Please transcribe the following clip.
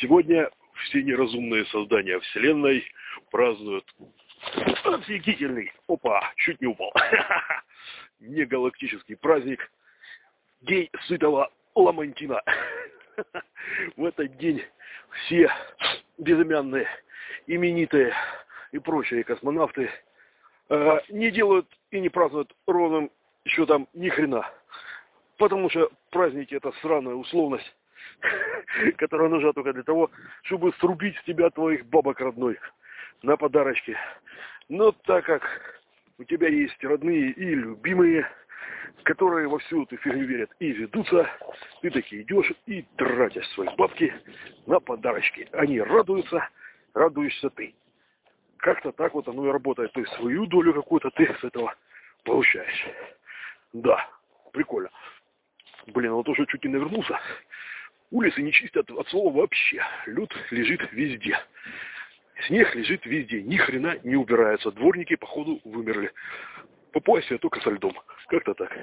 Сегодня все неразумные создания Вселенной празднуют. Офигительный, опа, чуть не упал, не галактический праздник, День Сытого Ламантина. В этот день все безымянные, именитые и прочие космонавты э, не делают и не празднуют ровным счетом ни хрена. Потому что праздники это сраная условность которая нужна только для того, чтобы срубить с тебя твоих бабок родной на подарочки. Но так как у тебя есть родные и любимые, которые во всю эту фигню верят и ведутся, ты таки идешь и тратишь свои бабки на подарочки. Они радуются, радуешься ты. Как-то так вот оно и работает. То есть свою долю какую-то ты с этого получаешь. Да, прикольно. Блин, вот уже чуть не навернулся. Улицы не чистят от слова вообще. Люд лежит везде. Снег лежит везде. Ни хрена не убирается. Дворники, походу, вымерли. По поясе только со льдом. Как-то так.